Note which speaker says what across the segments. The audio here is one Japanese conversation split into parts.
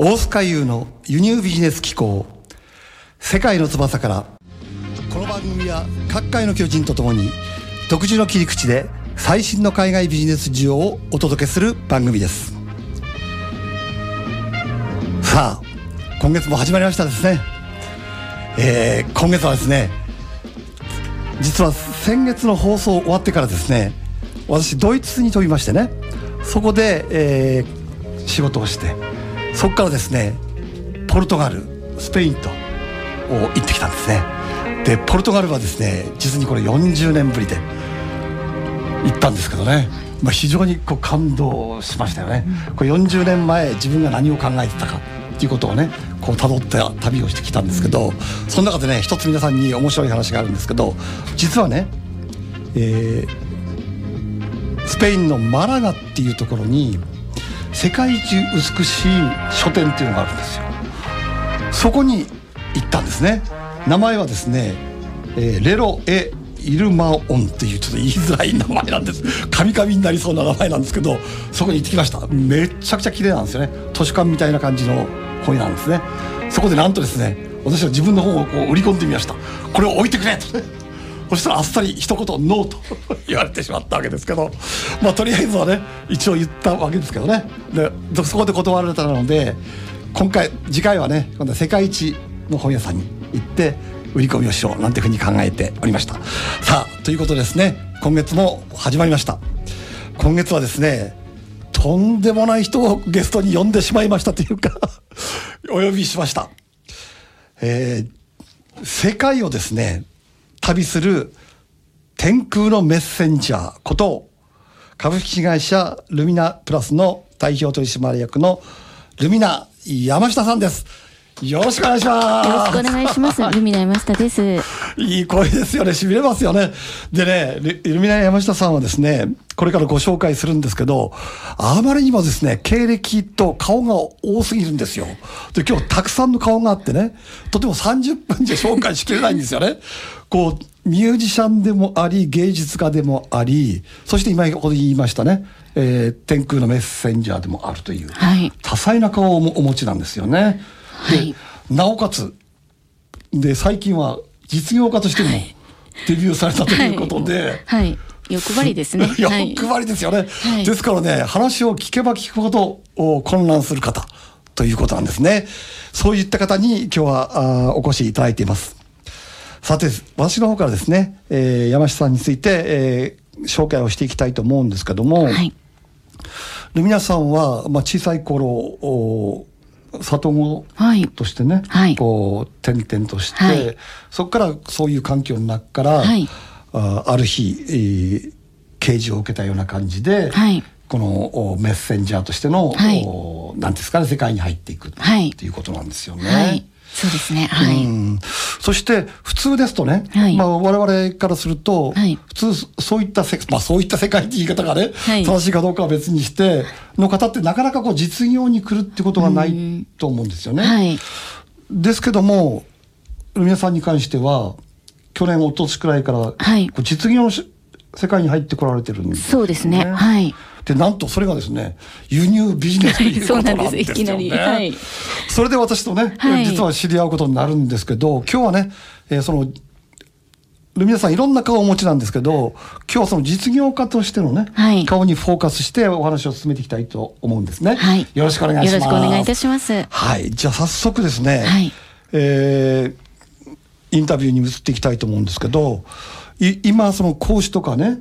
Speaker 1: 大須賀優の輸入ビジネス機構。世界の翼から。この番組は各界の巨人とともに独自の切り口で最新の海外ビジネス事情をお届けする番組です。さあ今月も始まりましたですね。えー、今月はですね実は先月の放送終わってからですね私ドイツに飛びましてねそこで、えー、仕事をしてそこからですねポルトガルスペインと行ってきたんですね。でポルトガルはですね実にこれ40年ぶりで行ったんですけどね、まあ、非常にこう感動しましたよね、これ40年前自分が何を考えてたかっていうことをねこう辿った旅をしてきたんですけど、その中でね一つ皆さんに面白い話があるんですけど実はね、えー、スペインのマラガっていうところに世界一美しい書店っていうのがあるんですよ。そこに行ったんですね。名前はですね、えー、レロ・エ・イルマオンっていうちょっと言いづらい名前なんです。カミカミになりそうな名前なんですけどそこに行ってきました。めちゃくちゃ綺麗なんですよね。図書館みたいな感じの本屋なんですね。そこでなんとですね私は自分の本をこう売り込んでみました。これを置いてくれと。そしたらあっさり一言ノーと。言われてしまったわけですけど。まあとりあえずはね一応言ったわけですけどね。でそこで断られたので今回次回はね今度は世界一の本屋さんに行って売り込みをしようなんていうふうに考えておりました。さあということですね。今月も始まりました。今月はですねとんでもない人をゲストに呼んでしまいましたというか お呼びしました。えー、世界をですね旅する天空のメッセンジャーこと株式会社ルミナプラスの代表取締役のルミナ山下さんです。よろしくお願いします。
Speaker 2: よろしくお願いします。ルミナ山下です。
Speaker 1: いい声ですよね。痺れますよね。でね、ルミナ山下さんはですね、これからご紹介するんですけど、あまりにもですね、経歴と顔が多すぎるんですよ。で、今日たくさんの顔があってね、とても30分じゃ紹介しきれないんですよね。こう、ミュージシャンでもあり、芸術家でもあり、そして今ここで言いましたね、えー、天空のメッセンジャーでもあるという、はい、多彩な顔をお持ちなんですよね。で、なおかつで最近は実業家としてもデビューされたということで、
Speaker 2: はい、はい、欲張りですね。
Speaker 1: 欲張りですよね、はい、ですからね話を聞けば聞くほど混乱する方ということなんですね。そういった方に今日はあお越しいただいています。さて私の方からですね、えー、山下さんについて、えー、紹介をしていきたいと思うんですけども、はい、ルミナさんは、まあ、小さい頃里子としてね、はい、こう転々として、はい、そこからそういう環境の中から、はい、あある日、えー、啓示を受けたような感じで、このメッセンジャーとしての、はい、なんですかね世界に入っていくってい。うことなんですよね。
Speaker 2: そうですね。はい。
Speaker 1: そして普通ですとね、はい、まあ我々からすると、はい、普通そういったせまあそういった世界って言い方がね、はい、正しいかどうかは別にしての方ってなかなかこう実業に来るってことがないと思うんですよね。はい、ですけども皆さんに関しては去年一昨年くらいから、はい、実業の世界に入ってこられてるんです、
Speaker 2: ね、そうですね。はい。
Speaker 1: でなんとそれがですね輸入ビジネスということなんですよね。はい、それで私とね、はい、実は知り合うことになるんですけど今日はね、えー、そのルミナさんいろんな顔をお持ちなんですけど今日はその実業家としてのね、はい、顔にフォーカスしてお話を進めていきたいと思うんですね。はい、よろしくお願いします。
Speaker 2: よろしくお願いいたします。
Speaker 1: はい、じゃあ早速ですね、はい、えー、インタビューに移っていきたいと思うんですけど今その講師とかね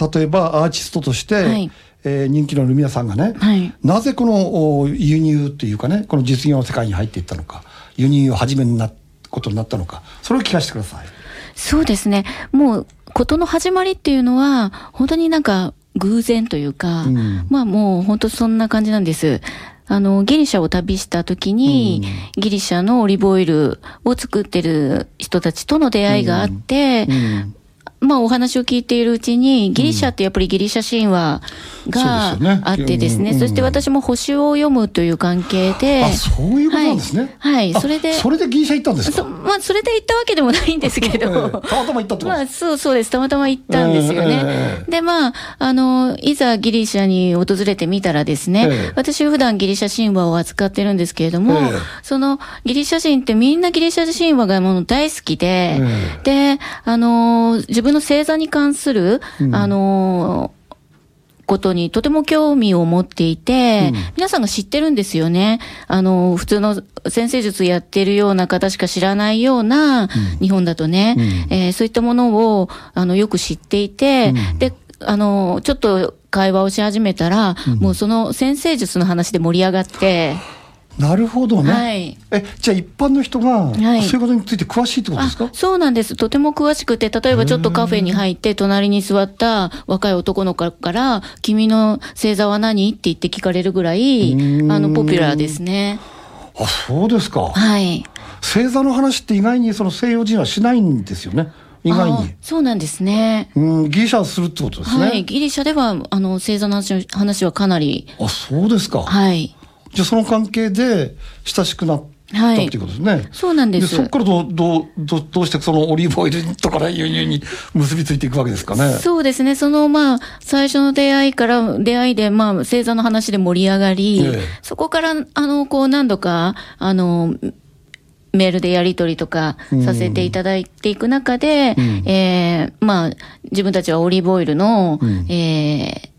Speaker 1: 例えばアーティストとして、はいえー、人気のルミナさんがね、はい、なぜこの輸入っていうかねこの実業の世界に入っていったのか輸入を始めになことになったのかそれを聞かせてください。
Speaker 2: そうですね。もう事の始まりっていうのは本当になんか偶然というか、うん、まあもう本当そんな感じなんです。あの、ギリシャを旅した時に、うん、ギリシャのオリーブオイルを作ってる人たちとの出会いがあって、うん。うん、まあお話を聞いているうちに、ギリシャってやっぱりギリシャ神話があってですね、そして私も星を読むという関係で、
Speaker 1: あ、そういうことなんですね。
Speaker 2: はい、それで。
Speaker 1: それでギリシャ行ったんですか？
Speaker 2: まあ、それで行ったわけでもないんですけど、
Speaker 1: たまたま行ったってこと。ま
Speaker 2: あ、そうそうです。たまたま行ったんですよね。で、まあ、あの、いざギリシャに訪れてみたらですね、私普段ギリシャ神話を扱ってるんですけれども、そのギリシャ人ってみんなギリシャ神話がもう大好きで、で、あの、自分の星座に関する、あの、ことにとても興味を持っていて、うん、皆さんが知ってるんですよね。あの、普通の先生術やってるような方しか知らないような、うん、日本だとね、うん、えー、そういったものを、あの、よく知っていて、で、あの、ちょっと会話をし始めたら、もうその先生術の話で盛り上がって、
Speaker 1: なるほどね。はい、え、じゃあ一般の人が、そういうことについて詳しいってことですか、
Speaker 2: そうなんです。とても詳しくて、例えばちょっとカフェに入って、隣に座った若い男の子から、君の星座は何？って言って聞かれるぐらい、あの、ポピュラーですね。
Speaker 1: あ、そうですか。
Speaker 2: はい。
Speaker 1: 星座の話って意外にその西洋人はしないんですよね。意外に。
Speaker 2: そうなんですね。
Speaker 1: うん、ギリシャはするってことですね。
Speaker 2: はい。ギリシャでは、あの、星座の話はかなり。
Speaker 1: あ、そうですか。
Speaker 2: はい。
Speaker 1: じゃあその関係で親しくなったっていうことですね。はい、
Speaker 2: そうなんです。
Speaker 1: そこからどう、どう、どどうしてそのオリーブオイルとかね、輸入に結びついていくわけですかね。
Speaker 2: そうですね。その、まあ、最初の出会いから、出会いで、まあ、星座の話で盛り上がり、ええ、そこから、あの、こう、何度か、あの、メールでやり取りとかさせていただいていく中で、うん、えー、まあ、自分たちはオリーブオイルの、うん、えー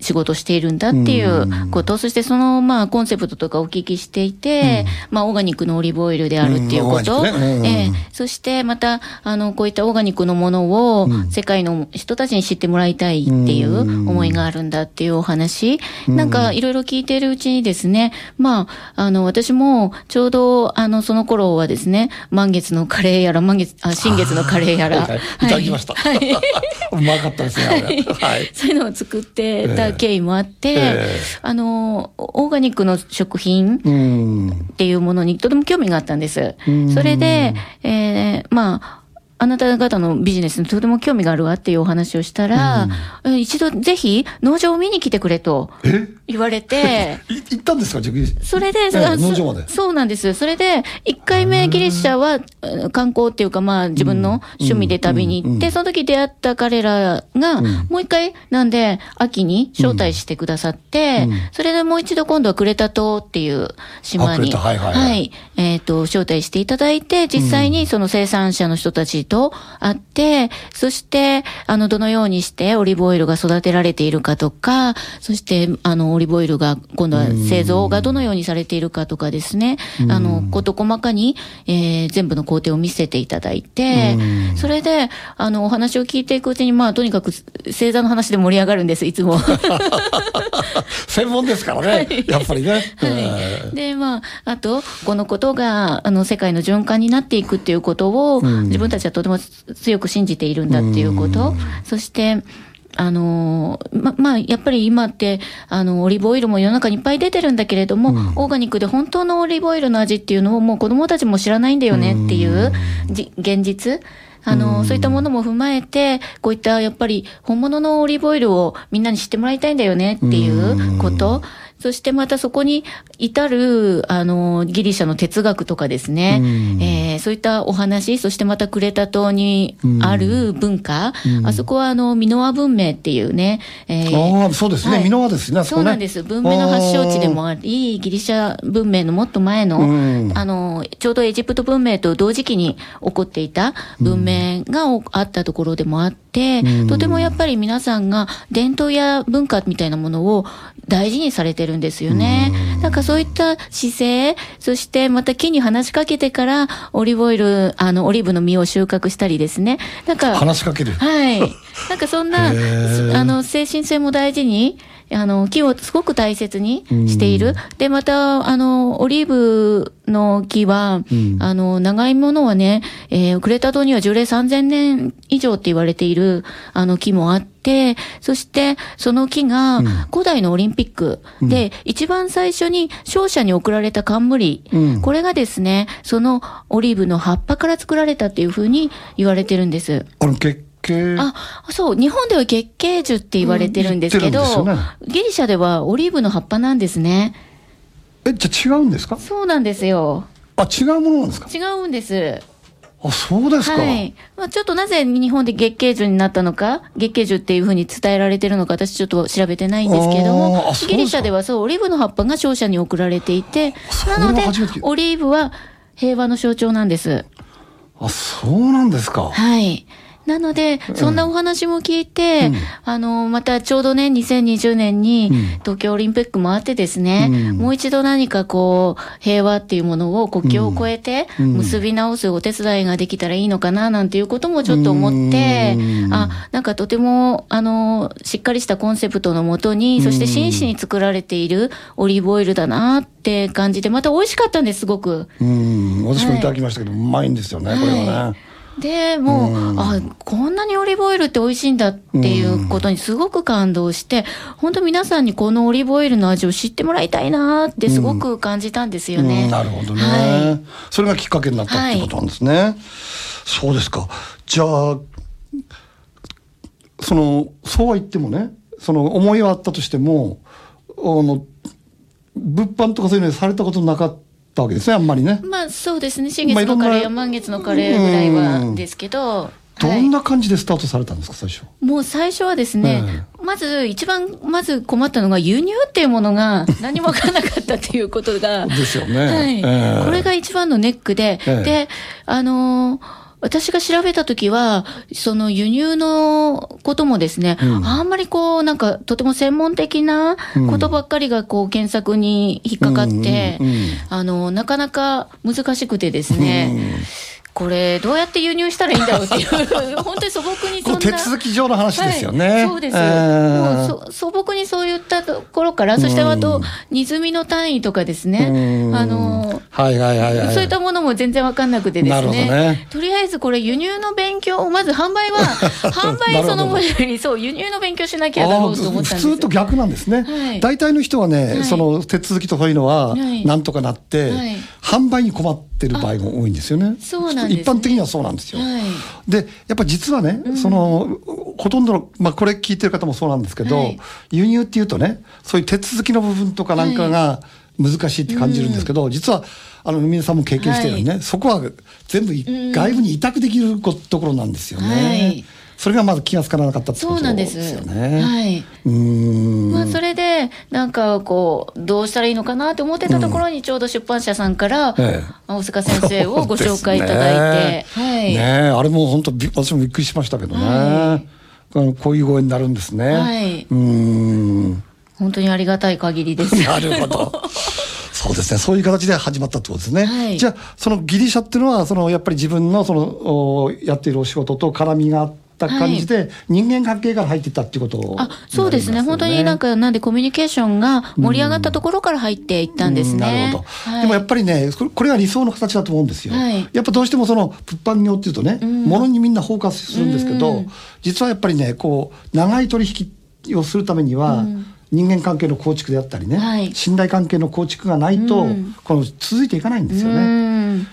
Speaker 2: 仕事しているんだっていうこと、そしてその、まあ、コンセプトとかお聞きしていて、まあ、オーガニックのオリーブオイルであるっていうこと、ええ。そしてまた、あの、こういったオーガニックのものを世界の人たちに知ってもらいたいっていう思いがあるんだっていうお話、なんかいろいろ聞いているうちにですね、まあ、あの、私もちょうど、あの、その頃はですね、満月のカレーやら、満月、あ、新月のカレーやら。
Speaker 1: はい、い。ただきました。はい。うまかったですね。
Speaker 2: はい。そういうのを作ってた経緯もあって、えー、あの、オーガニックの食品っていうものにとても興味があったんです。それで、えー、まあ、あなた方のビジネスにとても興味があるわっていうお話をしたら、うん、一度ぜひ農場を見に来てくれと言われて。
Speaker 1: 行ったんですか、
Speaker 2: それで、
Speaker 1: 農場まで。
Speaker 2: そうなんです。それで、1回目ギリシャは観光っていうか、まあ自分の趣味で旅に行って、その時出会った彼らが、もう一回、なんで、秋に招待してくださって、それでもう一度今度はクレタ島っていう島に、
Speaker 1: はい、
Speaker 2: えっ、ー、と、招待していただいて、実際にその生産者の人たちとあって、そして、あの、どのようにしてオリーブオイルが育てられているかとか、そして、あの、オリーブオイルが、今度は製造がどのようにされているかとかですね、あの、こと細かに、えー、全部の工程を見せていただいて、それで、あの、お話を聞いていくうちに、まあ、とにかく、星座の話で盛り上がるんです、いつも。
Speaker 1: 専門ですからね、はい、やっぱりね。
Speaker 2: はい、で、まあ、あと、このことが、あの、世界の循環になっていくっていうことを、自分たちはとても強く信じているんだっていうこと、そして、あのま、まあ、やっぱり今って、あの、オリーブオイルも世の中にいっぱい出てるんだけれども、うん、オーガニックで本当のオリーブオイルの味っていうのをもう子供たちも知らないんだよねっていう じ現実。あの、そういったものも踏まえて、こういったやっぱり本物のオリーブオイルをみんなに知ってもらいたいんだよねっていうこと。そしてまたそこに至る、あの、ギリシャの哲学とかですね、うん、えー、そういったお話、そしてまたクレタ島にある文化、うん、あそこはあの、ミノワ文明っていうね、
Speaker 1: えー、あそうですね、はい、ミノワですね、
Speaker 2: そ、ね、うなんです。文明の発祥地でもあり、ギリシャ文明のもっと前の、うん、あの、ちょうどエジプト文明と同時期に起こっていた文明があったところでもあって、とてもやっぱり皆さんが伝統や文化みたいなものを大事にされてるんですよね。なんかそういった姿勢、そしてまた木に話しかけてから、オリーブオイル、あの、オリーブの実を収穫したりですね。なんか、
Speaker 1: 話しかける
Speaker 2: はい。なんかそんな、あの、精神性も大事に、あの、木をすごく大切にしている。で、また、あの、オリーブの木は、うん、あの、長いものはね、えー、クレタ島には樹齢3000年以上って言われている、あの木もあって、そして、その木が、古代のオリンピック。で、うん、一番最初に勝者に贈られた冠、うん、これがですね、そのオリーブの葉っぱから作られたっていうふうに言われてるんです。
Speaker 1: あの、結景
Speaker 2: あ、そう、日本では月桂樹って言われてるんですけど、
Speaker 1: ね
Speaker 2: ギリシャではオリーブの葉っぱなんですね。
Speaker 1: えじゃあ違うんですか？
Speaker 2: そうなんですよ。
Speaker 1: あ違うものなんですか？
Speaker 2: 違うんです。
Speaker 1: あそうですか、
Speaker 2: はい。まあ、ちょっとなぜ日本で月桂樹になったのか、月桂樹っていうふうに伝えられてるのか、私ちょっと調べてないんですけれどもギリシャではそう、オリーブの葉っぱが商社に送られていて、なのでオリーブは平和の象徴なんです。
Speaker 1: あそうなんですか
Speaker 2: はい。なので、そんなお話も聞いて、
Speaker 1: うん。
Speaker 2: あの、またちょうどね、2020年に
Speaker 1: うん。
Speaker 2: 東京オリンピックもあってですね、
Speaker 1: うん。
Speaker 2: もう一度何かこう、平和っていうものを国境を越えて
Speaker 1: うん。
Speaker 2: 結び直すお手伝いができたらいいのかな、なんていうこともちょっと思って、
Speaker 1: うん。
Speaker 2: あ、なんかとても、あの、しっかりしたコンセプトのもとに、そして真摯に作られているオリーブオイルだなって感じで、また美味しかったんです、すごく。
Speaker 1: うん。私もいただきましたけど、うまいんですよねこれはね、
Speaker 2: でもう、
Speaker 1: うん。
Speaker 2: あこんなにオリーブオイルって美味しいんだっていうことにすごく感動して、本当皆さんにこのオリーブオイルの味を知ってもらいたいなってすごく感じたんですよね。
Speaker 1: うん。なるほどね、
Speaker 2: は
Speaker 1: それがきっかけになったってことなんですね、そうですか。じゃあそのそうは言ってもねその思いはあったとしてもあの物販とかそういうのにされたことなかったわけですねあんまりね。
Speaker 2: い。まあそうですね、新月のカレーや満月のカレーぐらいはですけど、はい。
Speaker 1: どんな感じでスタートされたんですか最初？
Speaker 2: もう最初はですね、まず一番まず困ったのが輸入っていうものが 何もわからなかったっていうことが。
Speaker 1: ですよね。
Speaker 2: はい、
Speaker 1: ええ。
Speaker 2: これが一番のネックで、
Speaker 1: ええ。
Speaker 2: で、あのー私が調べたときは、その輸入のこともですね、
Speaker 1: うん。
Speaker 2: あんまりこう、なんかとても専門的なことばっかりがこう検索に引っかかって、あの、なかなか難しくてですね、これどうやって輸入したらいいんだろうっていう、本当に素朴にそんな。
Speaker 1: 手続き上の話ですよね、
Speaker 2: はい、そうです、
Speaker 1: ええ
Speaker 2: もうそ素朴にそういったところから、そしてあと、荷積みの単位とかですね、
Speaker 1: うん。
Speaker 2: あの
Speaker 1: はいはいはいはい。
Speaker 2: そういったものも全然わかんなくてですね。
Speaker 1: ね。
Speaker 2: とりあえずこれ、輸入の勉強を、まず販売は、販売そのものより、そう、輸入の勉強しなきゃだろうと思ったんです。
Speaker 1: 普通と逆なんですね、
Speaker 2: はい。
Speaker 1: 大体の人はね、
Speaker 2: はい。
Speaker 1: その手続きとかいうのは
Speaker 2: はい。
Speaker 1: なんとかなって、
Speaker 2: はい。
Speaker 1: 販売に困ってる場合が多いんですよね。
Speaker 2: そうなんです。ね
Speaker 1: 一般的にはそうなんですよ、
Speaker 2: はい。
Speaker 1: でやっぱ実はね、そのほとんどの、まあ、これ聞いてる方もそうなんですけど、
Speaker 2: はい。
Speaker 1: 輸入っていうとねそういう手続きの部分とかなんかが難しいって感じるんですけど、実はあの皆さんも経験してるようにね、そこは全部い外部に委託できることころなんですよね、
Speaker 2: はい
Speaker 1: それがまず気がつかなかったってこと
Speaker 2: そうなんで
Speaker 1: です
Speaker 2: す。
Speaker 1: よね。
Speaker 2: はい。
Speaker 1: うーん。
Speaker 2: まあ、それで、なんかこう、どうしたらいいのかなって思ってたところに、ちょうど出版社さんから、
Speaker 1: ええ。
Speaker 2: 大塚先生をご紹介いただいて、
Speaker 1: ね。
Speaker 2: はい。
Speaker 1: ねえあれも本当び私もびっくりしましたけどね、
Speaker 2: は
Speaker 1: あのこういう声になるんですね、
Speaker 2: はい。う
Speaker 1: ーん。
Speaker 2: 本当にありがたい限りです。
Speaker 1: なるほど。そうですね。そういう形で始まったってことですね、
Speaker 2: はい。
Speaker 1: じゃあそのギリシャっていうのはそのやっぱり自分のそのおやっているお仕事と絡みがあった感じで、人間関係から入ってたっていうことね
Speaker 2: そうですね、本当になんか、なんでコミュニケーションが盛り上がったところから入っていったんですね。
Speaker 1: うんなるほど、
Speaker 2: はい。
Speaker 1: でもやっぱりねこれが理想の形だと思うんですよ、
Speaker 2: はい。
Speaker 1: やっぱどうしてもその物販業っていうとね、物にみんなフォーカスするんですけど、
Speaker 2: うん。
Speaker 1: 実はやっぱりねこう長い取引をするためには、人間関係の構築であったりね、
Speaker 2: はい。
Speaker 1: 信頼関係の構築がないと、
Speaker 2: うん。
Speaker 1: この続いていかないんですよね。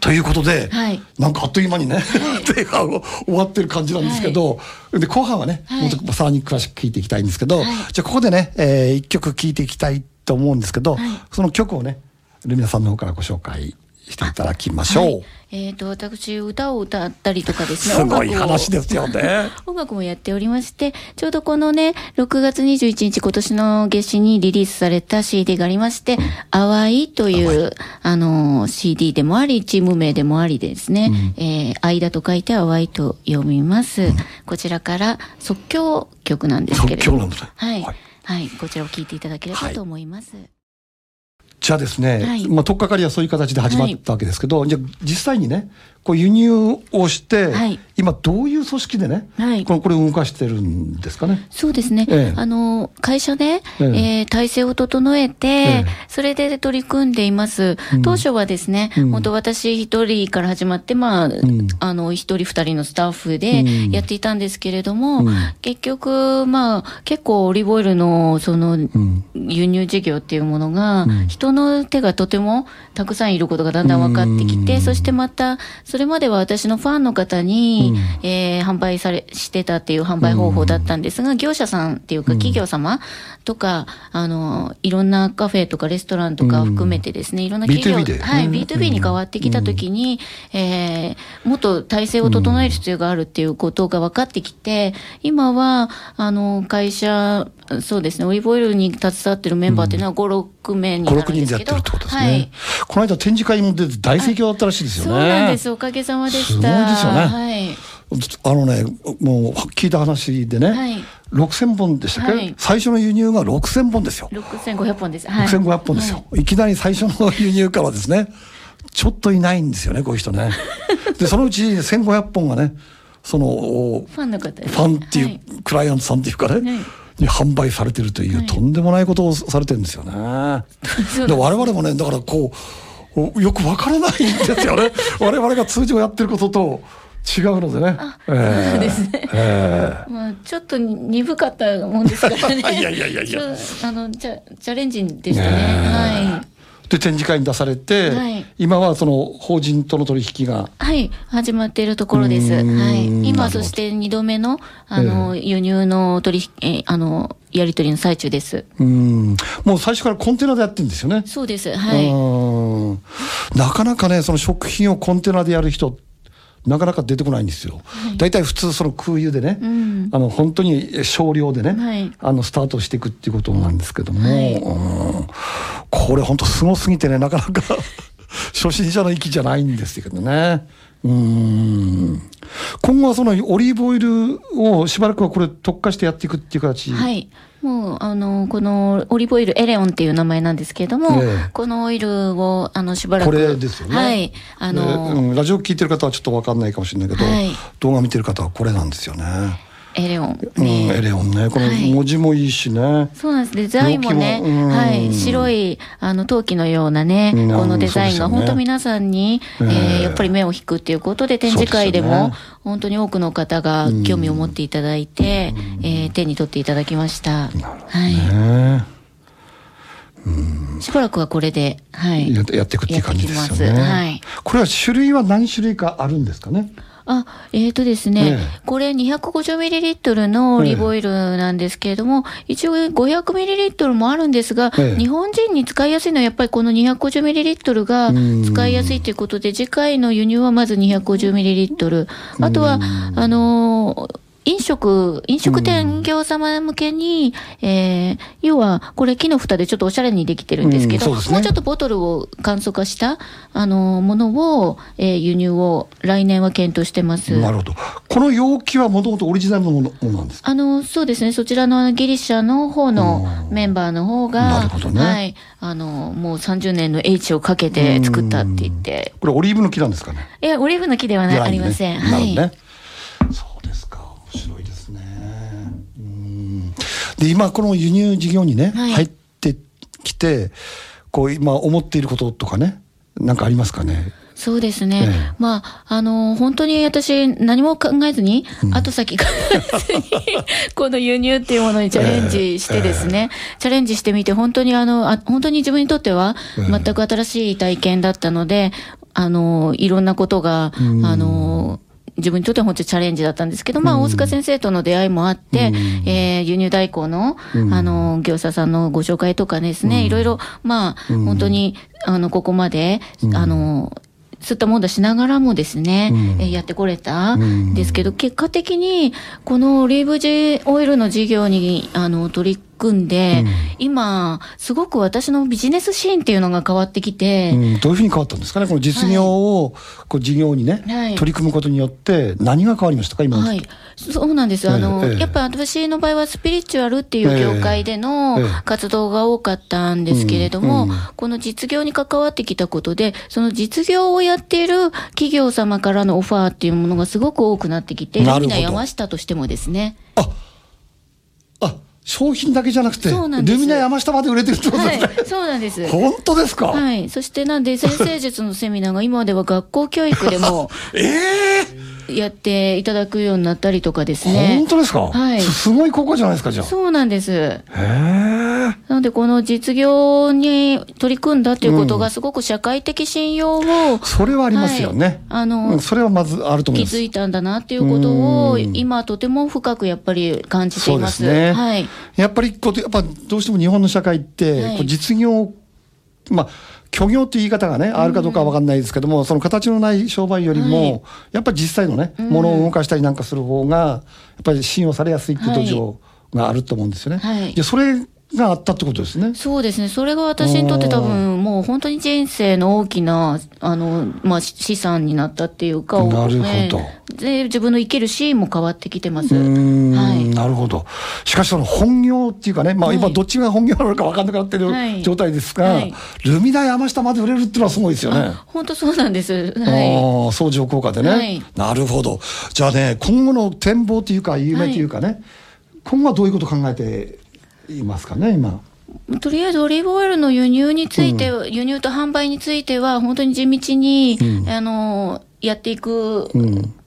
Speaker 1: ということで、
Speaker 2: はい。
Speaker 1: なんかあっという間にね、前半を終わってる感じなんですけど、で後半はね、
Speaker 2: はい。
Speaker 1: もっとさらに詳しく聞いていきたいんですけど、
Speaker 2: はい。
Speaker 1: じゃあここでね、えー一曲聴いていきたいと思うんですけど、
Speaker 2: はい。
Speaker 1: その曲をねルミナさんの方からご紹介していただきましょう。
Speaker 2: はいえっ、と、私、歌を歌ったりとかですね、
Speaker 1: すごい話ですよね。
Speaker 2: 音楽もやっておりまして、ちょうどこのね、6月21日今年の夏至にリリースされた CD がありまして、淡いという、あの、CD でもあり、チーム名でもありですね、えー、間と書いて淡いと読みます。こちらから即興曲なんですけれども。
Speaker 1: 即興なんですね
Speaker 2: はい。
Speaker 1: は
Speaker 2: はいい。こちらを聞いていただければと思います。
Speaker 1: じゃあですね、
Speaker 2: はい。
Speaker 1: まあ、取っかかりはそういう形で始まったわけですけど、じゃあ実際にねこう輸入をして、
Speaker 2: はい
Speaker 1: 今どういう組織でね、
Speaker 2: はい。
Speaker 1: このこれを動かしてるんですかね？
Speaker 2: そうですね。
Speaker 1: ええ。
Speaker 2: あの、会社で、
Speaker 1: え
Speaker 2: え。
Speaker 1: え
Speaker 2: ー体制を整えて、
Speaker 1: え
Speaker 2: それで取り組んでいます。
Speaker 1: うん。
Speaker 2: 当初はですね、
Speaker 1: うん。
Speaker 2: 本当私一人から始まって、まあ、
Speaker 1: ん。
Speaker 2: あの、一人二人のスタッフで
Speaker 1: うん。
Speaker 2: やっていたんですけれども、
Speaker 1: うん。
Speaker 2: 結局、まあ、結構オリーブオイルの、その、
Speaker 1: うん。
Speaker 2: 輸入事業っていうものが、
Speaker 1: うん。
Speaker 2: 人の手がとてもたくさんいることがだんだん分かってきて、
Speaker 1: うん。
Speaker 2: そしてまた、それまでは私のファンの方に、に、えー販売され、してたっていう販売方法だったんですが、業者さんっていうか企業様とか、あの、いろんなカフェとかレストランとか含めてですね、いろんな企業、
Speaker 1: B2B で？
Speaker 2: はい、
Speaker 1: うん
Speaker 2: B2B に変わってきたときに、えーもっと体制を整える必要があるっていうことが分かってきて、今は、あの、会社、そうですね、オリーブオイルに携わってるメンバーっていうのは5、6名に
Speaker 1: 5、
Speaker 2: なる
Speaker 1: 6
Speaker 2: んですけど、
Speaker 1: 人でやってるってことですね。
Speaker 2: はい。
Speaker 1: この間展示会も出て大盛況だったらしいですよ
Speaker 2: そ
Speaker 1: ね。
Speaker 2: うなんです。おかげさまでした。
Speaker 1: すごいですよね
Speaker 2: はい。
Speaker 1: あのね、もう聞いた話でね、
Speaker 2: はい
Speaker 1: 6000本でしたっけ、
Speaker 2: はい
Speaker 1: 最初の輸入が6000本ですよ。
Speaker 2: 6500本です。はい。
Speaker 1: 6500本ですよ、い、きなり最初の輸入からですね、ちょっといないんですよね、こういう人ね。で、そのうち1500本がね、その、お
Speaker 2: ファンの方
Speaker 1: ファンっていう、
Speaker 2: はい
Speaker 1: クライアントさんっていうかね、
Speaker 2: はい
Speaker 1: に販売されてるという、
Speaker 2: はい
Speaker 1: とんでもないことをされてるんですよね。で我々もね、だからこう、およくわからないんですよね。我々が通常やってることと違うのでね。え
Speaker 2: そうですね
Speaker 1: え
Speaker 2: まあ、ちょっと鈍かったもんですからね。
Speaker 1: いやいやいやいや
Speaker 2: あの、チャチャレンジでしたね。
Speaker 1: ね
Speaker 2: は
Speaker 1: で、展示会に出されて、
Speaker 2: はい
Speaker 1: 今はその法人との取引が、
Speaker 2: い。はい。始まっているところです。はい。今、そして2度目の、あの、輸入の取引、えーあの、やり取りの最中です。
Speaker 1: うん、もう最初からコンテナでやってるんですよね。
Speaker 2: そうです。はい。
Speaker 1: うんなかなかね、その食品をコンテナでやる人、なかなか出てこないんですよ。大体普通その空輸でね、
Speaker 2: ん。
Speaker 1: あの本当に少量でね、
Speaker 2: はい。
Speaker 1: あのスタートしていくっていうことなんですけども、
Speaker 2: はい。
Speaker 1: うん。これ本当すごすぎてね、なかなか 初心者の域じゃないんですけどね。うん今後はそのオリーブオイルをしばらくはこれ特化してやっていくっていう形。
Speaker 2: はい。もう、あの、このオリーブオイルエレオンっていう名前なんですけれども、
Speaker 1: ええ
Speaker 2: このオイルを、あの、しばらく。
Speaker 1: これですよね。
Speaker 2: はい。あの、
Speaker 1: でうん、ラジオ聞いてる方はちょっとわかんないかもしれないけど、
Speaker 2: はい
Speaker 1: 動画見てる方はこれなんですよね。
Speaker 2: エレオン。
Speaker 1: うん、
Speaker 2: ね
Speaker 1: エレオンね。この
Speaker 2: はい
Speaker 1: 文字もいいしね。
Speaker 2: そうなんです。デザインもね、
Speaker 1: うん
Speaker 2: はい、白い、あの、陶器のようなね、
Speaker 1: うん
Speaker 2: このデザインが本当皆さんに、え
Speaker 1: ええ
Speaker 2: ーやっぱり目を引くっていうことで、展示会でも本当に多くの方が興味を持っていただいて、えー手に取っていただきました。はい。
Speaker 1: ね
Speaker 2: しばらくはこれで、はい。
Speaker 1: ややっていくっていう感じですよね。
Speaker 2: はい。
Speaker 1: これは種類は何種類かあるんですかね？
Speaker 2: あ、えーとですね、
Speaker 1: ええ。
Speaker 2: これ 250ml のオリーブオイルなんですけれども、一応 500ml もあるんですが、
Speaker 1: ええ。
Speaker 2: 日本人に使いやすいのはやっぱりこの 250ml が
Speaker 1: うん。
Speaker 2: 使いやすいということで、次回の輸入はまず 250ml。あとは、あのー飲食、飲食店業様向けに、えー要は、これ木の蓋でちょっとおしゃれにできてるんですけど、
Speaker 1: うんそうね
Speaker 2: もうちょっとボトルを簡素化した、あのーものを、えー輸入を来年は検討してます。
Speaker 1: なるほど。この容器はもともとオリジナルのものなんですか？
Speaker 2: あの、そうですね、そちらのギリシャの方のメンバーの方が、
Speaker 1: なるほどね
Speaker 2: はい、あの、もう30年の H をかけて作ったって言って、
Speaker 1: これオリーブの木なんですかね？
Speaker 2: いや、オリーブの木ではない、ありません。
Speaker 1: なる
Speaker 2: はい。
Speaker 1: ほどね。そうですか。面白いですね。うんで、今この輸入事業にね、
Speaker 2: はい。
Speaker 1: 入ってきて、こう今思っていることとかね、なんかありますかね？
Speaker 2: そうですね。
Speaker 1: ええ。
Speaker 2: まあ、あの、本当に私、何も考えずに、後先考えずに、この輸入っていうものにチャレンジしてですね、チャレンジしてみて、本当にあの、あ本当に自分にとっては、全く新しい体験だったので、あの、いろんなことが、あの、自分にとっては本当にチャレンジだったんですけど、まあ、大塚先生との出会いもあって、えー輸入代行の、あの、業者さんのご紹介とかですね、いろいろ、まあ、本当に、あの、ここまで、あの、そういったもんだしながらもですね、えーやってこれたん。ですけど、結果的に、このオリーブジオイルの事業に、あの、取り組んで、今、すごく私のビジネスシーンっていうのが変わってきて、
Speaker 1: うん、どういうふうに変わったんですかね、この実業を、こう事業にね、
Speaker 2: はい。
Speaker 1: 取り組むことによって、何が変わりましたか、今
Speaker 2: はい。そうなんです。あの、
Speaker 1: ええ。ええ
Speaker 2: やっぱ私の場合はスピリチュアルっていう業界での
Speaker 1: ええ。ええ
Speaker 2: 活動が多かったんですけれども、
Speaker 1: うんうん。
Speaker 2: この実業に関わってきたことで、その実業をやっている企業様からのオファーっていうものがすごく多くなってきて、
Speaker 1: なるほど。
Speaker 2: ルミナ山下としてもですね。
Speaker 1: ああ商品だけじゃなくて、ルミナ山下まで売れてるってこと
Speaker 2: はい
Speaker 1: ですね。、
Speaker 2: そうなんです。
Speaker 1: 本当ですか、
Speaker 2: はい。そしてなんで、先生術のセミナーが今では学校教育でも
Speaker 1: ええ
Speaker 2: やっていただくようになったりとかですね
Speaker 1: 本。当ですか、
Speaker 2: はい
Speaker 1: すすごい効果じゃないですか、じゃあ。
Speaker 2: そうなんです。
Speaker 1: へえ。
Speaker 2: なので、この実業に取り組んだということが、すごく社会的信用を、
Speaker 1: それはありますよね。
Speaker 2: はい、あの、
Speaker 1: うん、それはまずあると思います。
Speaker 2: 気づいたんだなっていうことを、今とても深くやっぱり感じています。すね。はい。
Speaker 1: やっぱりこう、やっぱどうしても日本の社会って、はい、実業、まあ、虚業っていう言い方がね、あるかどうかは分かんないですけども、その形のない商売よりも、はい、やっぱり実際のね、ものを動かしたりなんかする方が、やっぱり信用されやすいっていう土壌があると思うんですよね。はい、それがあったってことですね。
Speaker 2: そうですね。それが私にとって多分もう本当に人生の大きな、あの、まあ、資産になったっていうか、
Speaker 1: なるほど。
Speaker 2: で、自分の生きるシーンも変わってきてます。
Speaker 1: はい。なるほど。しかしその本業っていうかね、まあ今どっちが本業なのか分かんなくなってる状態ですが、はい、ルミナ山下まで売れるっていうのはすごいですよね。
Speaker 2: 本当そうなんです。
Speaker 1: はい。相乗効果でね、はい。なるほど。じゃあね、今後の展望というか、夢というかね、はい、今後はどういうことを考えていますかね、今。
Speaker 2: とりあえずオリーブオイルの輸入について、うん、輸入と販売については、本当に地道に、うん、あの、やっていく。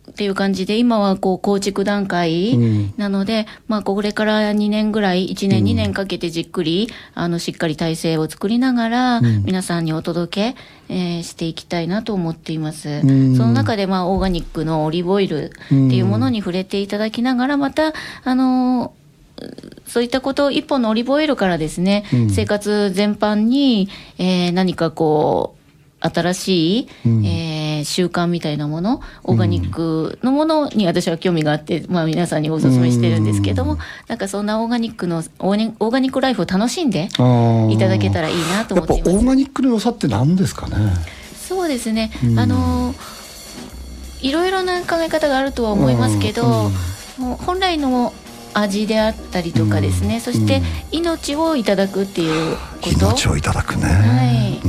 Speaker 2: っていう感じで、今はこう構築段階なので、うん、まあこれから2年ぐらい、1年、2年かけてじっくり、あの、しっかり体制を作りながら、皆さんにお届け、えー、していきたいなと思っています。その中で、まあ、オーガニックのオリーブオイルっていうものに触れていただきながら、また、あのそういったこと、一本のオリーブオイルからですね、うん、生活全般に、えー、何かこう、新しい、うん、えー、習慣みたいなもの、オーガニックのものに私は興味があって、まあ皆さんにお勧めしてるんですけども、なんかそんなオーガニックの、オーガニックライフを楽しんでいただけたらいいなと思っています。
Speaker 1: オーガニックの良さって何ですかね？
Speaker 2: そうですね。あの、いろいろな考え方があるとは思いますけど、本来の味であったりとかですね、うん、そして命をいただくっていうこと。
Speaker 1: 命をいただくね。
Speaker 2: はい、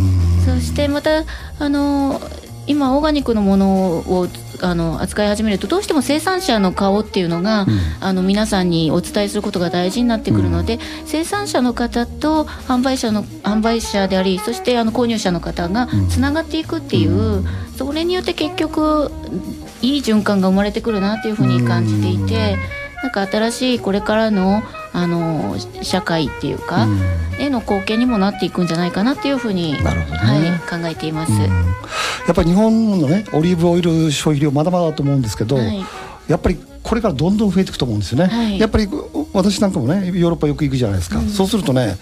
Speaker 2: そしてまたあの今オーガニックのものをあの扱い始めるとどうしても生産者の顔っていうのが、うん、あの皆さんにお伝えすることが大事になってくるので、うん、生産者の方と販売者の販売者でありそしてあの購入者の方がつながっていくっていう、うん、それによって結局いい循環が生まれてくるなっていうふうに感じていて。なんか新しいこれからのあの社会っていうか、うん、への貢献にもなっていくんじゃないかなっていうふうに、ね、はい、考えています、うん、や
Speaker 1: っぱり日本のねオリーブオイル消費量まだまだだと思うんですけど、はい、やっぱりこれからどんどん増えていくと思うんですよね、はい、やっぱり私なんかもねヨーロッパよく行くじゃないですか、うん、そうするとね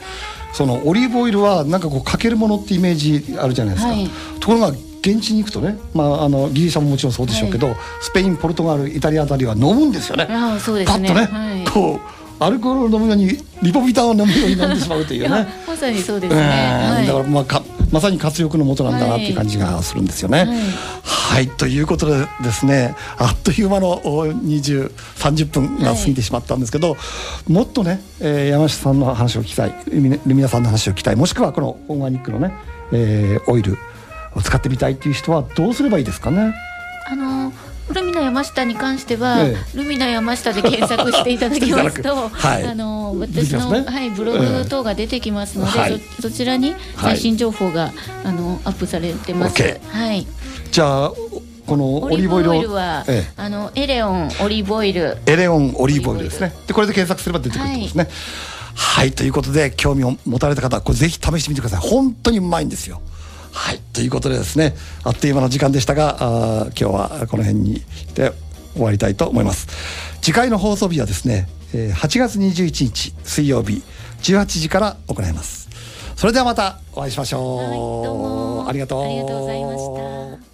Speaker 1: そのオリーブオイルはなんかこうかけるものってイメージあるじゃないですか、ところが現地に行くとね、まあ、あのギリシャももちろんそうでしょうけど、はい、スペインポルトガルイタリアあたりは飲むんですよね。
Speaker 2: あそうですね。
Speaker 1: パッとね、はい、こうアルコールを飲むようにリポビタンを飲むようになってしまうというね。
Speaker 2: まさにそうですね、は
Speaker 1: い、だからまあかまさに活力のもとなんだなっていう感じがするんですよね。はい、はい、ということでですねあっという間の2030分が過ぎてしまったんですけど、もっとね、えー、山下さんの話を聞きたいルミナさんの話を聞きたいもしくはこのオーガニックのね、えー、オイルを使ってみたいっていう人はどうすればいいですかね？
Speaker 2: あのルミナ山下に関しては、ええ、ルミナ山下で検索していただきますと、はい、あの私の、ね、はい、ブログ等が出てきますので、えそそちらに最新情報が、はい、あのアップされてます。はい。
Speaker 1: じゃあこのオリーブオイル
Speaker 2: は、ええ、あのエレオンオリーブオイル。
Speaker 1: エレオンオリーブオイルですね。でこれで検索すれば出てくるんですね。はい、はい、ということで興味を持たれた方これぜひ試してみてください。本当にうまいんですよ。はいということでですねあっという間の時間でしたがあ今日はこの辺にて終わりたいと思います。次回の放送日はですね8月21日水曜日18時から行います。それではまたお会いしましょう、はい、
Speaker 2: どうも。
Speaker 1: ありがとう。
Speaker 2: ありがとうございました